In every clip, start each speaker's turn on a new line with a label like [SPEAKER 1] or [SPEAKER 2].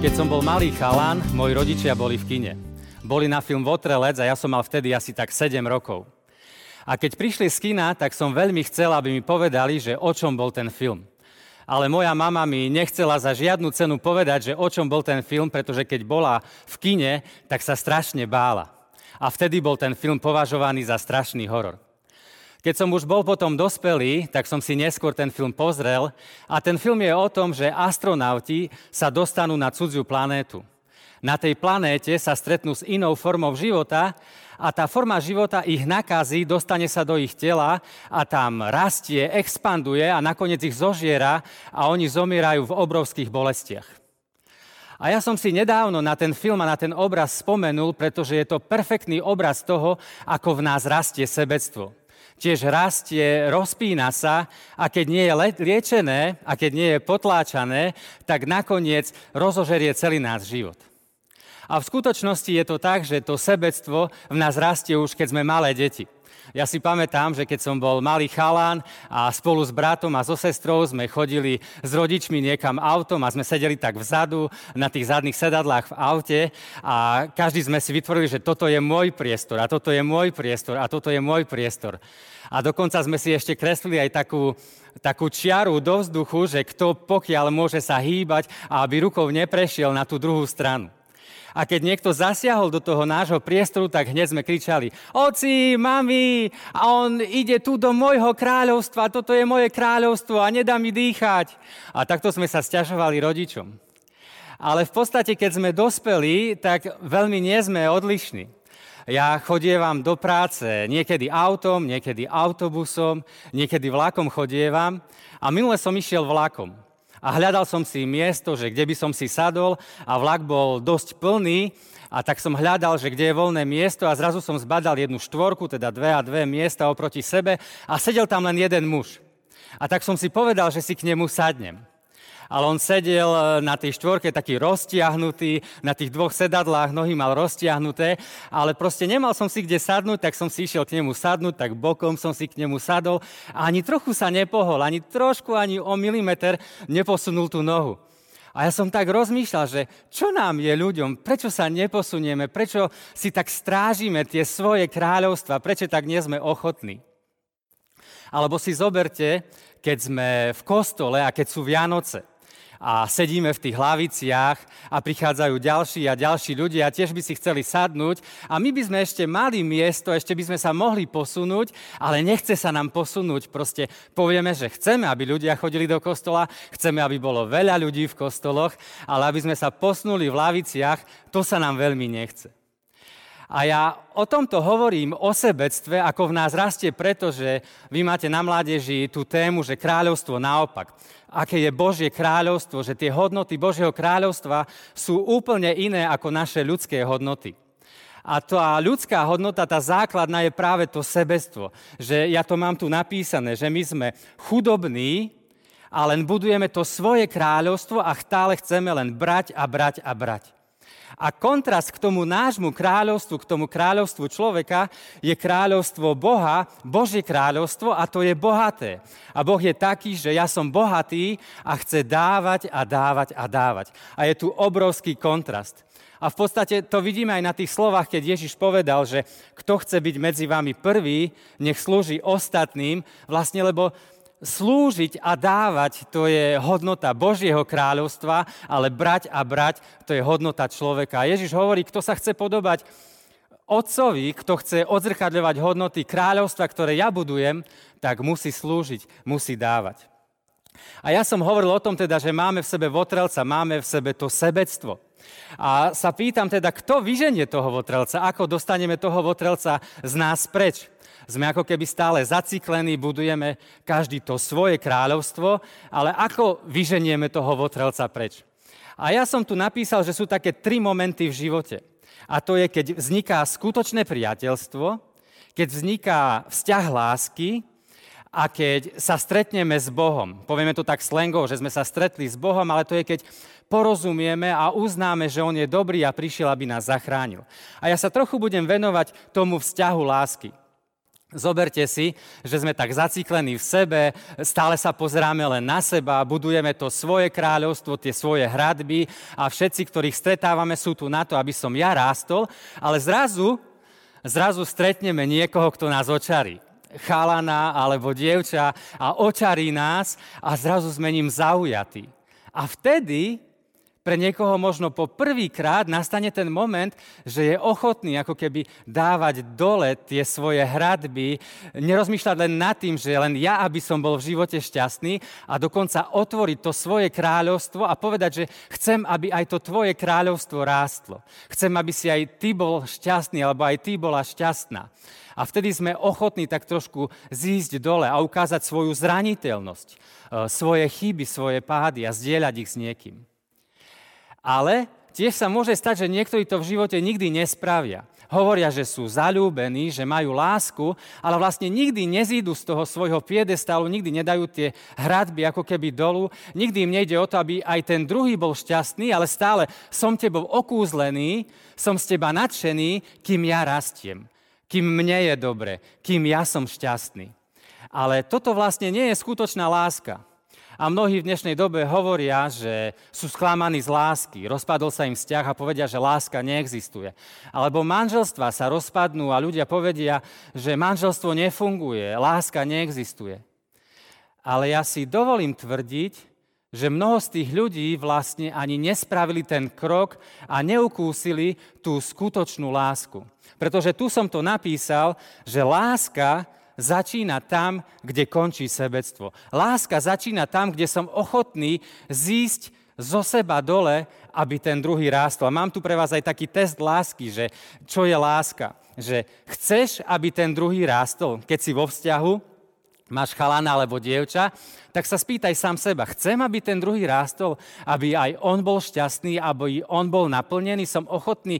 [SPEAKER 1] Keď som bol malý chalán, moji rodičia boli v kine. Boli na film Votrelec a ja som mal vtedy asi tak 7 rokov. A keď prišli z kina, tak som veľmi chcel, aby mi povedali, že o čom bol ten film. Ale moja mama mi nechcela za žiadnu cenu povedať, že o čom bol ten film, pretože keď bola v kine, tak sa strašne bála. A vtedy bol ten film považovaný za strašný horor. Keď som už bol potom dospelý, tak som si neskôr ten film pozrel a ten film je o tom, že astronauti sa dostanú na cudziu planétu. Na tej planéte sa stretnú s inou formou života a tá forma života ich nakazí, dostane sa do ich tela a tam rastie, expanduje a nakoniec ich zožiera a oni zomierajú v obrovských bolestiach. A ja som si nedávno na ten film a na ten obraz spomenul, pretože je to perfektný obraz toho, ako v nás rastie sebectvo tiež rastie, rozpína sa a keď nie je liečené a keď nie je potláčané, tak nakoniec rozožerie celý náš život. A v skutočnosti je to tak, že to sebectvo v nás rastie už, keď sme malé deti. Ja si pamätám, že keď som bol malý chalán a spolu s bratom a so sestrou sme chodili s rodičmi niekam autom a sme sedeli tak vzadu na tých zadných sedadlách v aute a každý sme si vytvorili, že toto je môj priestor a toto je môj priestor a toto je môj priestor. A dokonca sme si ešte kreslili aj takú, takú čiaru do vzduchu, že kto pokiaľ môže sa hýbať a aby rukou neprešiel na tú druhú stranu. A keď niekto zasiahol do toho nášho priestoru, tak hneď sme kričali, oci, mami, a on ide tu do môjho kráľovstva, toto je moje kráľovstvo a nedá mi dýchať. A takto sme sa stiažovali rodičom. Ale v podstate, keď sme dospeli, tak veľmi nie sme odlišní. Ja chodievam do práce niekedy autom, niekedy autobusom, niekedy vlakom chodievam a minule som išiel vlakom a hľadal som si miesto, že kde by som si sadol a vlak bol dosť plný a tak som hľadal, že kde je voľné miesto a zrazu som zbadal jednu štvorku, teda dve a dve miesta oproti sebe a sedel tam len jeden muž. A tak som si povedal, že si k nemu sadnem ale on sedel e, na tej štvorke taký roztiahnutý, na tých dvoch sedadlách nohy mal roztiahnuté, ale proste nemal som si kde sadnúť, tak som si išiel k nemu sadnúť, tak bokom som si k nemu sadol a ani trochu sa nepohol, ani trošku, ani o milimeter neposunul tú nohu. A ja som tak rozmýšľal, že čo nám je ľuďom, prečo sa neposunieme, prečo si tak strážime tie svoje kráľovstva, prečo tak nie sme ochotní. Alebo si zoberte, keď sme v kostole a keď sú Vianoce a sedíme v tých hlaviciach a prichádzajú ďalší a ďalší ľudia a tiež by si chceli sadnúť a my by sme ešte mali miesto, ešte by sme sa mohli posunúť, ale nechce sa nám posunúť. Proste povieme, že chceme, aby ľudia chodili do kostola, chceme, aby bolo veľa ľudí v kostoloch, ale aby sme sa posunuli v laviciach, to sa nám veľmi nechce. A ja o tomto hovorím o sebectve, ako v nás rastie, pretože vy máte na mládeži tú tému, že kráľovstvo naopak. Aké je Božie kráľovstvo, že tie hodnoty Božieho kráľovstva sú úplne iné ako naše ľudské hodnoty. A tá ľudská hodnota, tá základná je práve to sebectvo. Že ja to mám tu napísané, že my sme chudobní a len budujeme to svoje kráľovstvo a stále chceme len brať a brať a brať. A kontrast k tomu nášmu kráľovstvu, k tomu kráľovstvu človeka, je kráľovstvo Boha, Božie kráľovstvo a to je bohaté. A Boh je taký, že ja som bohatý a chce dávať a dávať a dávať. A je tu obrovský kontrast. A v podstate to vidíme aj na tých slovách, keď Ježiš povedal, že kto chce byť medzi vami prvý, nech slúži ostatným, vlastne lebo slúžiť a dávať, to je hodnota Božieho kráľovstva, ale brať a brať, to je hodnota človeka. Ježiš hovorí, kto sa chce podobať otcovi, kto chce odzrkadľovať hodnoty kráľovstva, ktoré ja budujem, tak musí slúžiť, musí dávať. A ja som hovoril o tom teda, že máme v sebe votrelca, máme v sebe to sebectvo. A sa pýtam teda, kto vyženie toho votrelca, ako dostaneme toho votrelca z nás preč. Sme ako keby stále zaciklení, budujeme každý to svoje kráľovstvo, ale ako vyženieme toho votrelca preč? A ja som tu napísal, že sú také tri momenty v živote. A to je, keď vzniká skutočné priateľstvo, keď vzniká vzťah lásky a keď sa stretneme s Bohom. Povieme to tak slangov, že sme sa stretli s Bohom, ale to je, keď porozumieme a uznáme, že On je dobrý a prišiel, aby nás zachránil. A ja sa trochu budem venovať tomu vzťahu lásky. Zoberte si, že sme tak zaciklení v sebe, stále sa pozeráme len na seba, budujeme to svoje kráľovstvo, tie svoje hradby a všetci, ktorých stretávame, sú tu na to, aby som ja rástol, ale zrazu, zrazu stretneme niekoho, kto nás očarí chalana alebo dievča a očarí nás a zrazu sme ním zaujatí. A vtedy pre niekoho možno po prvýkrát nastane ten moment, že je ochotný ako keby dávať dole tie svoje hradby, nerozmýšľať len nad tým, že len ja, aby som bol v živote šťastný a dokonca otvoriť to svoje kráľovstvo a povedať, že chcem, aby aj to tvoje kráľovstvo rástlo. Chcem, aby si aj ty bol šťastný, alebo aj ty bola šťastná. A vtedy sme ochotní tak trošku zísť dole a ukázať svoju zraniteľnosť, e, svoje chyby, svoje pády a zdieľať ich s niekým. Ale tiež sa môže stať, že niektorí to v živote nikdy nespravia. Hovoria, že sú zalúbení, že majú lásku, ale vlastne nikdy nezídu z toho svojho piedestálu, nikdy nedajú tie hradby ako keby dolu. Nikdy im nejde o to, aby aj ten druhý bol šťastný, ale stále som tebou okúzlený, som z teba nadšený, kým ja rastiem, kým mne je dobre, kým ja som šťastný. Ale toto vlastne nie je skutočná láska. A mnohí v dnešnej dobe hovoria, že sú sklamaní z lásky, rozpadol sa im vzťah a povedia, že láska neexistuje. Alebo manželstva sa rozpadnú a ľudia povedia, že manželstvo nefunguje, láska neexistuje. Ale ja si dovolím tvrdiť, že mnoho z tých ľudí vlastne ani nespravili ten krok a neukúsili tú skutočnú lásku. Pretože tu som to napísal, že láska začína tam, kde končí sebectvo. Láska začína tam, kde som ochotný zísť zo seba dole, aby ten druhý rástol. A mám tu pre vás aj taký test lásky, že čo je láska. Že chceš, aby ten druhý rástol, keď si vo vzťahu, máš chalana alebo dievča, tak sa spýtaj sám seba, chcem, aby ten druhý rástol, aby aj on bol šťastný, aby on bol naplnený, som ochotný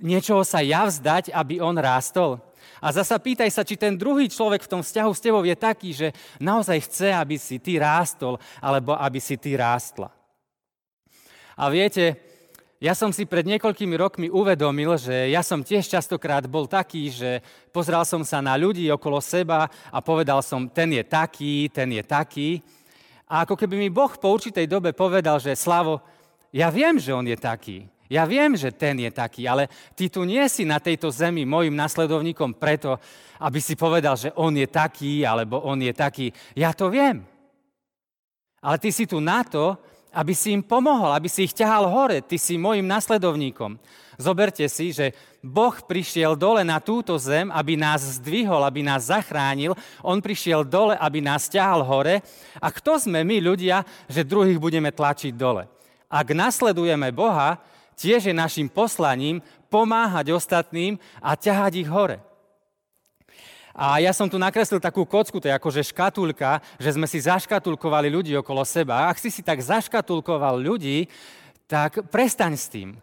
[SPEAKER 1] niečoho sa ja vzdať, aby on rástol. A zasa pýtaj sa, či ten druhý človek v tom vzťahu s tebou je taký, že naozaj chce, aby si ty rástol, alebo aby si ty rástla. A viete, ja som si pred niekoľkými rokmi uvedomil, že ja som tiež častokrát bol taký, že pozral som sa na ľudí okolo seba a povedal som, ten je taký, ten je taký. A ako keby mi Boh po určitej dobe povedal, že Slavo, ja viem, že on je taký. Ja viem, že ten je taký, ale ty tu nie si na tejto zemi môjim nasledovníkom preto, aby si povedal, že on je taký, alebo on je taký. Ja to viem. Ale ty si tu na to, aby si im pomohol, aby si ich ťahal hore. Ty si môjim nasledovníkom. Zoberte si, že Boh prišiel dole na túto zem, aby nás zdvihol, aby nás zachránil. On prišiel dole, aby nás ťahal hore. A kto sme my ľudia, že druhých budeme tlačiť dole? Ak nasledujeme Boha, tiež je našim poslaním pomáhať ostatným a ťahať ich hore. A ja som tu nakreslil takú kocku, to je akože škatulka, že sme si zaškatulkovali ľudí okolo seba. Ak si si tak zaškatulkoval ľudí, tak prestaň s tým.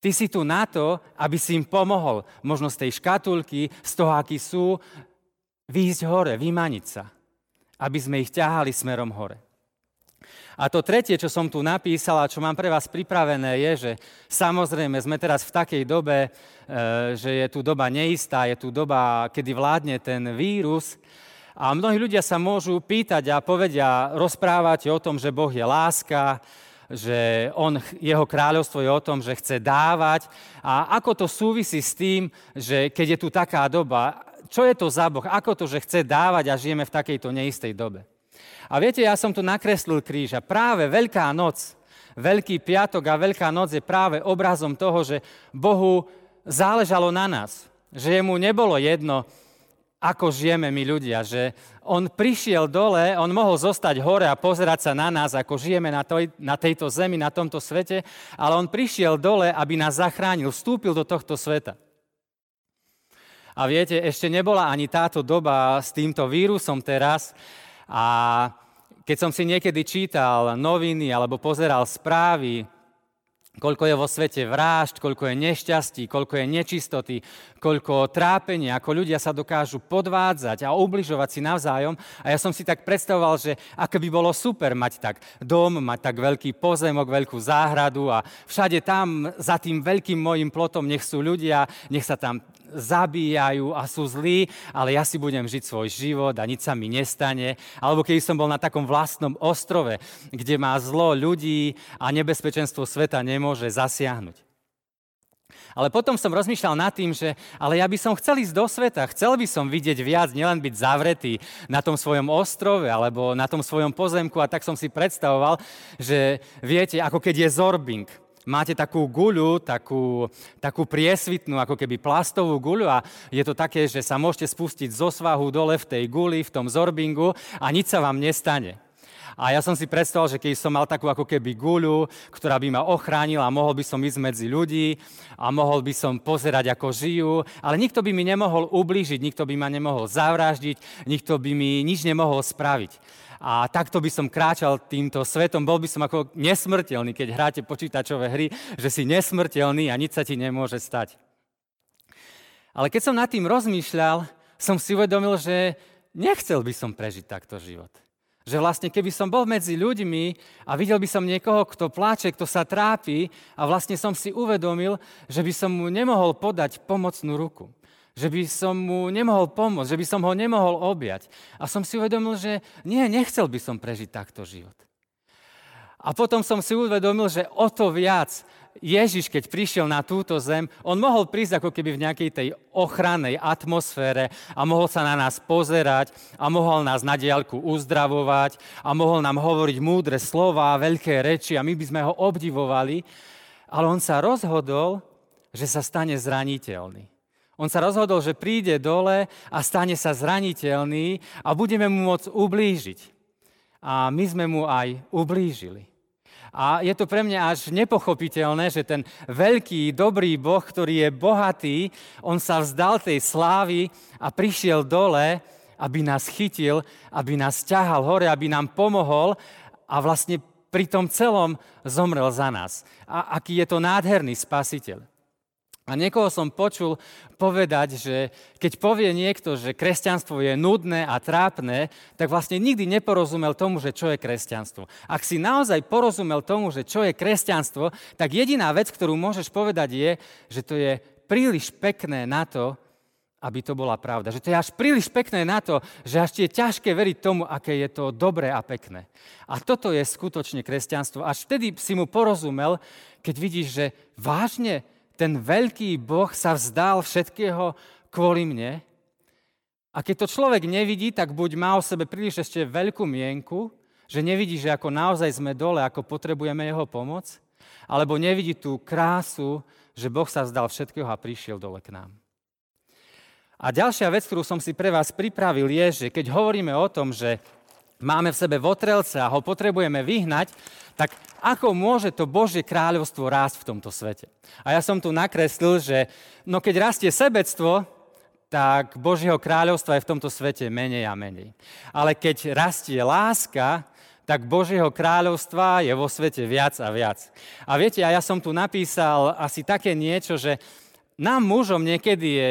[SPEAKER 1] Ty si tu na to, aby si im pomohol možno z tej škatulky, z toho, akí sú, výjsť hore, vymaniť sa. Aby sme ich ťahali smerom hore. A to tretie, čo som tu napísal a čo mám pre vás pripravené, je, že samozrejme sme teraz v takej dobe, e, že je tu doba neistá, je tu doba, kedy vládne ten vírus. A mnohí ľudia sa môžu pýtať a povedia, rozprávať o tom, že Boh je láska, že on, jeho kráľovstvo je o tom, že chce dávať. A ako to súvisí s tým, že keď je tu taká doba, čo je to za Boh? Ako to, že chce dávať a žijeme v takejto neistej dobe? A viete, ja som tu nakreslil kríž a práve Veľká noc, Veľký piatok a Veľká noc je práve obrazom toho, že Bohu záležalo na nás. Že jemu nebolo jedno, ako žijeme my ľudia, že on prišiel dole, on mohol zostať hore a pozerať sa na nás, ako žijeme na, toj, na tejto zemi, na tomto svete, ale on prišiel dole, aby nás zachránil, vstúpil do tohto sveta. A viete, ešte nebola ani táto doba s týmto vírusom teraz, a keď som si niekedy čítal noviny alebo pozeral správy, koľko je vo svete vrážd, koľko je nešťastí, koľko je nečistoty, koľko trápenia, ako ľudia sa dokážu podvádzať a ubližovať si navzájom. A ja som si tak predstavoval, že aké by bolo super mať tak dom, mať tak veľký pozemok, veľkú záhradu a všade tam za tým veľkým mojim plotom nech sú ľudia, nech sa tam zabíjajú a sú zlí, ale ja si budem žiť svoj život a nič sa mi nestane. Alebo keď som bol na takom vlastnom ostrove, kde má zlo ľudí a nebezpečenstvo sveta nemôže zasiahnuť. Ale potom som rozmýšľal nad tým, že ale ja by som chcel ísť do sveta, chcel by som vidieť viac, nielen byť zavretý na tom svojom ostrove alebo na tom svojom pozemku a tak som si predstavoval, že viete, ako keď je zorbing, máte takú guľu, takú, takú priesvitnú, ako keby plastovú guľu a je to také, že sa môžete spustiť zo svahu dole v tej guli, v tom zorbingu a nič sa vám nestane. A ja som si predstavoval, že keď som mal takú ako keby guľu, ktorá by ma ochránila, mohol by som ísť medzi ľudí a mohol by som pozerať, ako žijú, ale nikto by mi nemohol ublížiť, nikto by ma nemohol zavraždiť, nikto by mi nič nemohol spraviť. A takto by som kráčal týmto svetom, bol by som ako nesmrteľný, keď hráte počítačové hry, že si nesmrteľný a nič sa ti nemôže stať. Ale keď som nad tým rozmýšľal, som si uvedomil, že nechcel by som prežiť takto život. Že vlastne keby som bol medzi ľuďmi a videl by som niekoho, kto pláče, kto sa trápi a vlastne som si uvedomil, že by som mu nemohol podať pomocnú ruku že by som mu nemohol pomôcť, že by som ho nemohol objať. A som si uvedomil, že nie, nechcel by som prežiť takto život. A potom som si uvedomil, že o to viac Ježiš, keď prišiel na túto zem, on mohol prísť ako keby v nejakej tej ochrannej atmosfére a mohol sa na nás pozerať a mohol nás na diálku uzdravovať a mohol nám hovoriť múdre slova, veľké reči a my by sme ho obdivovali. Ale on sa rozhodol, že sa stane zraniteľný. On sa rozhodol, že príde dole a stane sa zraniteľný a budeme mu môcť ublížiť. A my sme mu aj ublížili. A je to pre mňa až nepochopiteľné, že ten veľký, dobrý Boh, ktorý je bohatý, on sa vzdal tej slávy a prišiel dole, aby nás chytil, aby nás ťahal hore, aby nám pomohol a vlastne pri tom celom zomrel za nás. A aký je to nádherný spasiteľ. A niekoho som počul povedať, že keď povie niekto, že kresťanstvo je nudné a trápne, tak vlastne nikdy neporozumel tomu, že čo je kresťanstvo. Ak si naozaj porozumel tomu, že čo je kresťanstvo, tak jediná vec, ktorú môžeš povedať je, že to je príliš pekné na to, aby to bola pravda. Že to je až príliš pekné na to, že až je ťažké veriť tomu, aké je to dobré a pekné. A toto je skutočne kresťanstvo. Až vtedy si mu porozumel, keď vidíš, že vážne ten veľký Boh sa vzdal všetkého kvôli mne. A keď to človek nevidí, tak buď má o sebe príliš ešte veľkú mienku, že nevidí, že ako naozaj sme dole, ako potrebujeme jeho pomoc, alebo nevidí tú krásu, že Boh sa vzdal všetkého a prišiel dole k nám. A ďalšia vec, ktorú som si pre vás pripravil, je, že keď hovoríme o tom, že máme v sebe votrelce a ho potrebujeme vyhnať, tak ako môže to Božie kráľovstvo rásť v tomto svete? A ja som tu nakreslil, že no keď rastie sebectvo, tak Božieho kráľovstva je v tomto svete menej a menej. Ale keď rastie láska, tak Božieho kráľovstva je vo svete viac a viac. A viete, a ja som tu napísal asi také niečo, že nám mužom niekedy je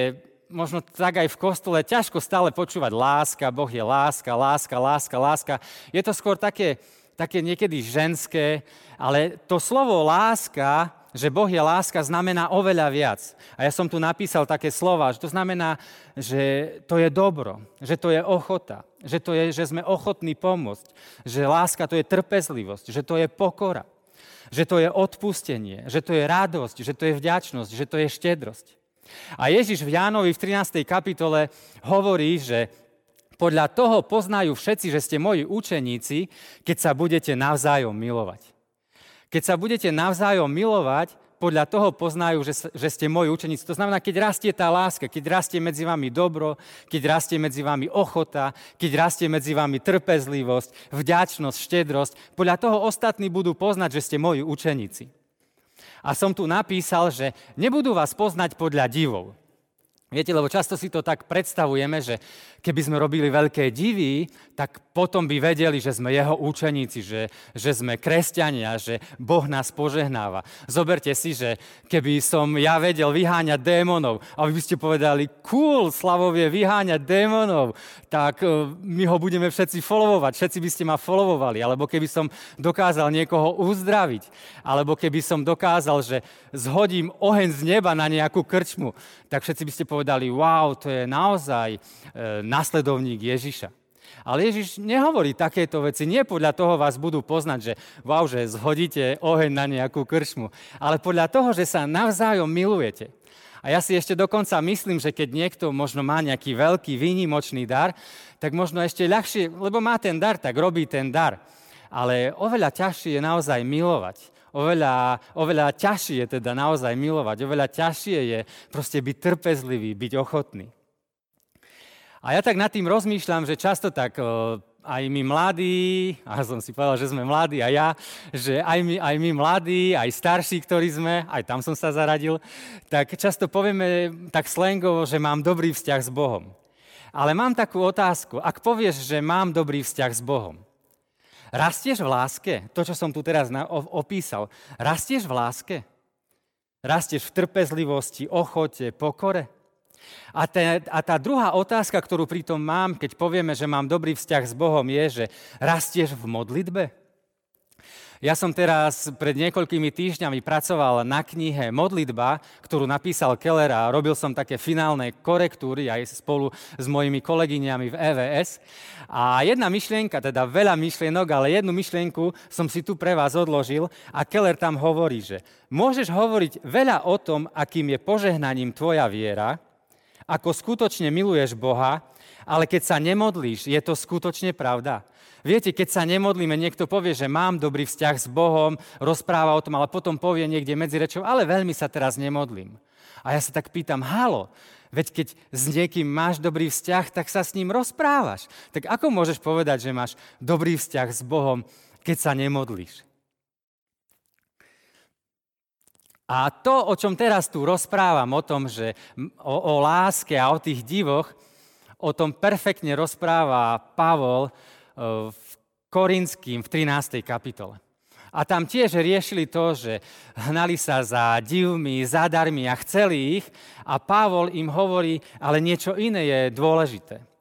[SPEAKER 1] možno tak aj v kostole ťažko stále počúvať láska, Boh je láska, láska, láska, láska. Je to skôr také, také niekedy ženské, ale to slovo láska, že Boh je láska, znamená oveľa viac. A ja som tu napísal také slova, že to znamená, že to je dobro, že to je ochota, že, to je, že sme ochotní pomôcť, že láska to je trpezlivosť, že to je pokora, že to je odpustenie, že to je radosť, že to je vďačnosť, že to je štedrosť. A Ježiš v Jánovi v 13. kapitole hovorí, že podľa toho poznajú všetci, že ste moji učeníci, keď sa budete navzájom milovať. Keď sa budete navzájom milovať, podľa toho poznajú, že, že ste moji učeníci. To znamená, keď rastie tá láska, keď rastie medzi vami dobro, keď rastie medzi vami ochota, keď rastie medzi vami trpezlivosť, vďačnosť, štedrosť, podľa toho ostatní budú poznať, že ste moji učeníci. A som tu napísal, že nebudú vás poznať podľa divov. Viete, lebo často si to tak predstavujeme, že keby sme robili veľké divy, tak potom by vedeli, že sme jeho učeníci, že, že sme kresťania, že Boh nás požehnáva. Zoberte si, že keby som ja vedel vyháňať démonov a vy by ste povedali, cool, Slavovie vyháňať démonov, tak e, my ho budeme všetci followovať, všetci by ste ma followovali. Alebo keby som dokázal niekoho uzdraviť, alebo keby som dokázal, že zhodím oheň z neba na nejakú krčmu, tak všetci by ste povedali, wow, to je naozaj e, nasledovník Ježiša. Ale Ježiš nehovorí takéto veci. Nie podľa toho vás budú poznať, že wow, že zhodíte oheň na nejakú kršmu. Ale podľa toho, že sa navzájom milujete. A ja si ešte dokonca myslím, že keď niekto možno má nejaký veľký výnimočný dar, tak možno ešte ľahšie, lebo má ten dar, tak robí ten dar. Ale oveľa ťažšie je naozaj milovať oveľa, oveľa ťažšie je teda naozaj milovať, oveľa ťažšie je proste byť trpezlivý, byť ochotný. A ja tak nad tým rozmýšľam, že často tak aj my mladí, a som si povedal, že sme mladí a ja, že aj my, aj my mladí, aj starší, ktorí sme, aj tam som sa zaradil, tak často povieme tak slangovo, že mám dobrý vzťah s Bohom. Ale mám takú otázku. Ak povieš, že mám dobrý vzťah s Bohom, Rastieš v láske? To, čo som tu teraz opísal. Rastieš v láske? Rastieš v trpezlivosti, ochote, pokore? A, te, a tá druhá otázka, ktorú pritom mám, keď povieme, že mám dobrý vzťah s Bohom, je, že rastieš v modlitbe? Ja som teraz pred niekoľkými týždňami pracoval na knihe Modlitba, ktorú napísal Keller a robil som také finálne korektúry aj spolu s mojimi kolegyňami v EVS. A jedna myšlienka, teda veľa myšlienok, ale jednu myšlienku som si tu pre vás odložil a Keller tam hovorí, že môžeš hovoriť veľa o tom, akým je požehnaním tvoja viera, ako skutočne miluješ Boha, ale keď sa nemodlíš, je to skutočne pravda. Viete, keď sa nemodlíme, niekto povie, že mám dobrý vzťah s Bohom, rozpráva o tom, ale potom povie niekde medzi rečou, ale veľmi sa teraz nemodlím. A ja sa tak pýtam, halo, veď keď s niekým máš dobrý vzťah, tak sa s ním rozprávaš. Tak ako môžeš povedať, že máš dobrý vzťah s Bohom, keď sa nemodlíš? A to, o čom teraz tu rozprávam, o tom, že o, o láske a o tých divoch, o tom perfektne rozpráva Pavol v Korinským v 13. kapitole. A tam tiež riešili to, že hnali sa za divmi, za darmi a chceli ich a Pavol im hovorí, ale niečo iné je dôležité.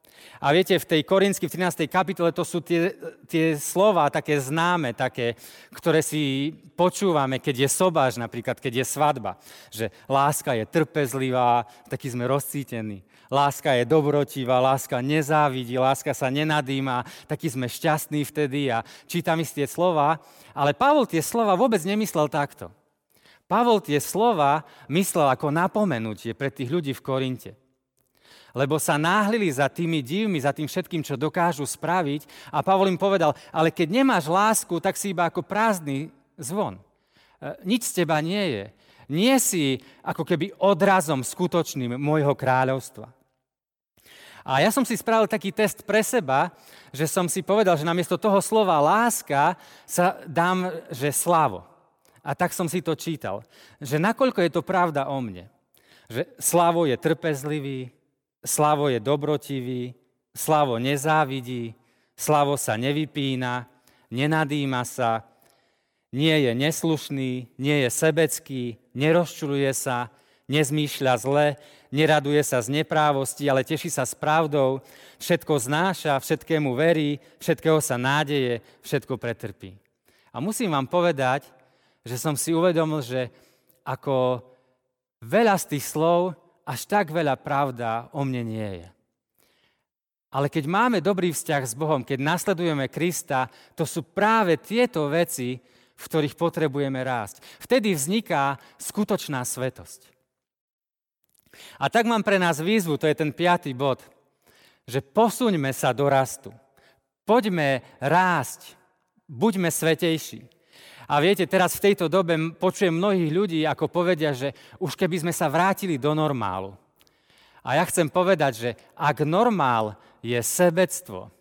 [SPEAKER 1] A viete, v tej Korinsky v 13. kapitole to sú tie, tie slova také známe, také, ktoré si počúvame, keď je sobáš, napríklad, keď je svadba. Že láska je trpezlivá, taký sme rozcítení. Láska je dobrotivá, láska nezávidí, láska sa nenadýma, taký sme šťastní vtedy a čítam tie slova. Ale Pavol tie slova vôbec nemyslel takto. Pavol tie slova myslel ako napomenutie pre tých ľudí v Korinte lebo sa náhlili za tými divmi, za tým všetkým, čo dokážu spraviť. A Pavol im povedal, ale keď nemáš lásku, tak si iba ako prázdny zvon. E, nič z teba nie je. Nie si ako keby odrazom skutočným môjho kráľovstva. A ja som si spravil taký test pre seba, že som si povedal, že namiesto toho slova láska sa dám, že slavo. A tak som si to čítal. Že nakoľko je to pravda o mne. Že slavo je trpezlivý, Slavo je dobrotivý, Slavo nezávidí, Slavo sa nevypína, nenadýma sa, nie je neslušný, nie je sebecký, nerozčuluje sa, nezmýšľa zle, neraduje sa z neprávosti, ale teší sa s pravdou, všetko znáša, všetkému verí, všetkého sa nádeje, všetko pretrpí. A musím vám povedať, že som si uvedomil, že ako veľa z tých slov až tak veľa pravda o mne nie je. Ale keď máme dobrý vzťah s Bohom, keď nasledujeme Krista, to sú práve tieto veci, v ktorých potrebujeme rásť. Vtedy vzniká skutočná svetosť. A tak mám pre nás výzvu, to je ten piatý bod, že posuňme sa do rastu. Poďme rásť, buďme svetejší. A viete, teraz v tejto dobe počujem mnohých ľudí, ako povedia, že už keby sme sa vrátili do normálu. A ja chcem povedať, že ak normál je sebectvo,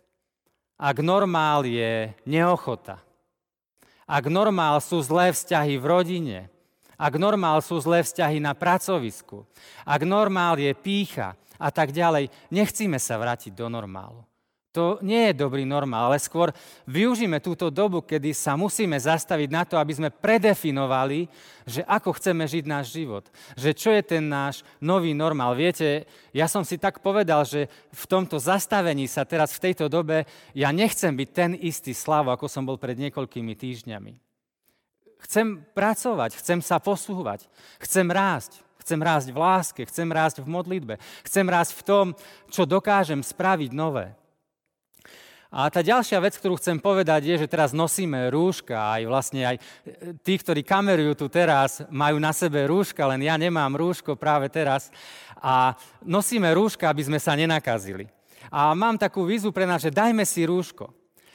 [SPEAKER 1] ak normál je neochota, ak normál sú zlé vzťahy v rodine, ak normál sú zlé vzťahy na pracovisku, ak normál je pícha a tak ďalej, nechcíme sa vrátiť do normálu. To nie je dobrý normál, ale skôr využíme túto dobu, kedy sa musíme zastaviť na to, aby sme predefinovali, že ako chceme žiť náš život. Že čo je ten náš nový normál. Viete, ja som si tak povedal, že v tomto zastavení sa teraz v tejto dobe ja nechcem byť ten istý slav, ako som bol pred niekoľkými týždňami. Chcem pracovať, chcem sa posúvať, chcem rásť. Chcem rásť v láske, chcem rásť v modlitbe, chcem rásť v tom, čo dokážem spraviť nové. A tá ďalšia vec, ktorú chcem povedať, je, že teraz nosíme rúška, aj vlastne aj tí, ktorí kamerujú tu teraz, majú na sebe rúška, len ja nemám rúško práve teraz. A nosíme rúška, aby sme sa nenakazili. A mám takú výzvu pre nás, že dajme si rúško.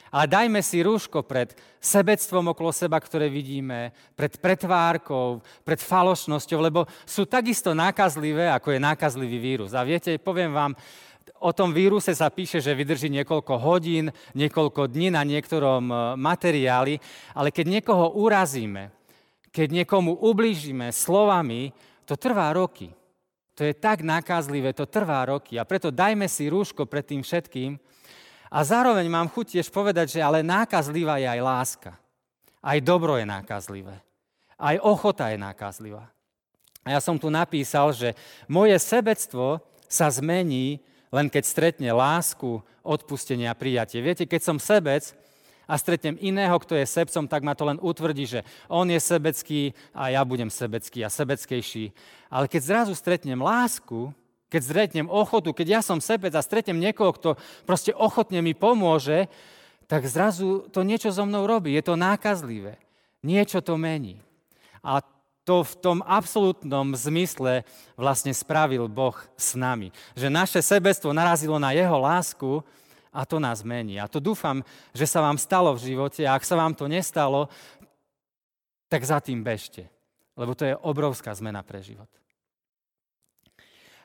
[SPEAKER 1] Ale dajme si rúško pred sebectvom okolo seba, ktoré vidíme, pred pretvárkou, pred falošnosťou, lebo sú takisto nákazlivé, ako je nákazlivý vírus. A viete, poviem vám, o tom víruse sa píše, že vydrží niekoľko hodín, niekoľko dní na niektorom e, materiáli, ale keď niekoho urazíme, keď niekomu ublížime slovami, to trvá roky. To je tak nákazlivé, to trvá roky. A preto dajme si rúško pred tým všetkým. A zároveň mám chuť tiež povedať, že ale nákazlivá je aj láska. Aj dobro je nákazlivé. Aj ochota je nákazlivá. A ja som tu napísal, že moje sebectvo sa zmení, len keď stretne lásku, odpustenie a prijatie. Viete, keď som sebec a stretnem iného, kto je sebcom, tak ma to len utvrdí, že on je sebecký a ja budem sebecký a sebeckejší. Ale keď zrazu stretnem lásku, keď stretnem ochotu, keď ja som sebec a stretnem niekoho, kto proste ochotne mi pomôže, tak zrazu to niečo so mnou robí. Je to nákazlivé. Niečo to mení. A to v tom absolútnom zmysle vlastne spravil Boh s nami. Že naše sebectvo narazilo na jeho lásku a to nás mení. A to dúfam, že sa vám stalo v živote a ak sa vám to nestalo, tak za tým bežte. Lebo to je obrovská zmena pre život.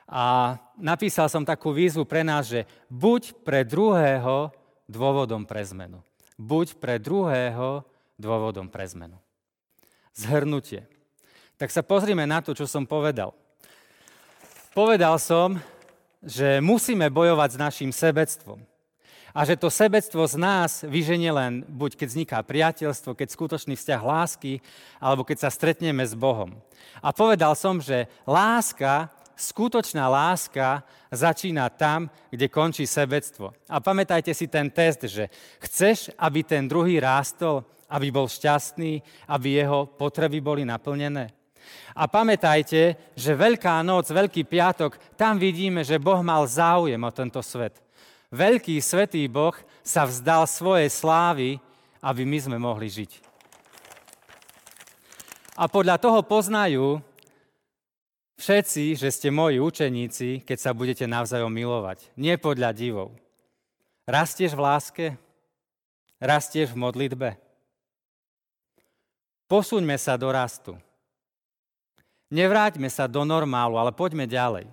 [SPEAKER 1] A napísal som takú výzvu pre nás, že buď pre druhého dôvodom pre zmenu. Buď pre druhého dôvodom pre zmenu. Zhrnutie tak sa pozrime na to, čo som povedal. Povedal som, že musíme bojovať s našim sebectvom. A že to sebectvo z nás vyženie len buď keď vzniká priateľstvo, keď skutočný vzťah lásky, alebo keď sa stretneme s Bohom. A povedal som, že láska, skutočná láska začína tam, kde končí sebectvo. A pamätajte si ten test, že chceš, aby ten druhý rástol, aby bol šťastný, aby jeho potreby boli naplnené? A pamätajte, že Veľká noc, Veľký piatok, tam vidíme, že Boh mal záujem o tento svet. Veľký svetý Boh sa vzdal svojej slávy, aby my sme mohli žiť. A podľa toho poznajú všetci, že ste moji učeníci, keď sa budete navzájom milovať. Nie podľa divov. Rastieš v láske? Rastieš v modlitbe? Posuňme sa do rastu. Nevráťme sa do normálu, ale poďme ďalej.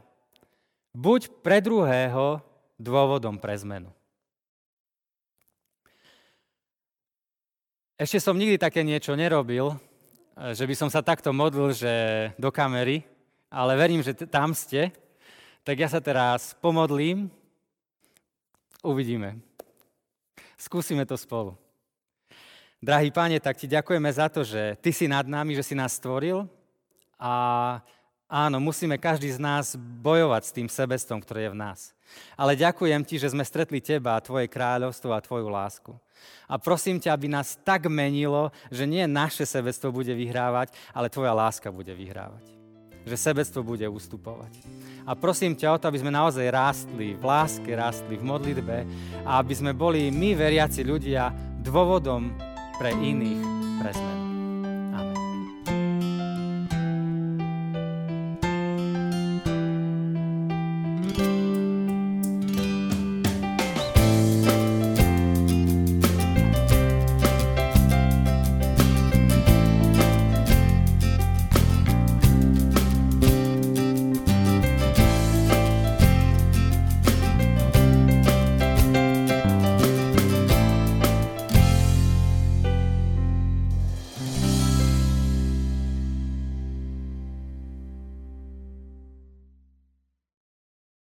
[SPEAKER 1] Buď pre druhého dôvodom pre zmenu. Ešte som nikdy také niečo nerobil, že by som sa takto modlil, že do kamery, ale verím, že tam ste. Tak ja sa teraz pomodlím, uvidíme. Skúsime to spolu. Drahý páne, tak ti ďakujeme za to, že ty si nad nami, že si nás stvoril, a áno, musíme každý z nás bojovať s tým sebestvom, ktoré je v nás. Ale ďakujem ti, že sme stretli teba a tvoje kráľovstvo a tvoju lásku. A prosím ťa, aby nás tak menilo, že nie naše sebectvo bude vyhrávať, ale tvoja láska bude vyhrávať. Že sebectvo bude ustupovať. A prosím ťa o to, aby sme naozaj rástli v láske, rástli v modlitbe a aby sme boli my, veriaci ľudia, dôvodom pre iných pre zmenu.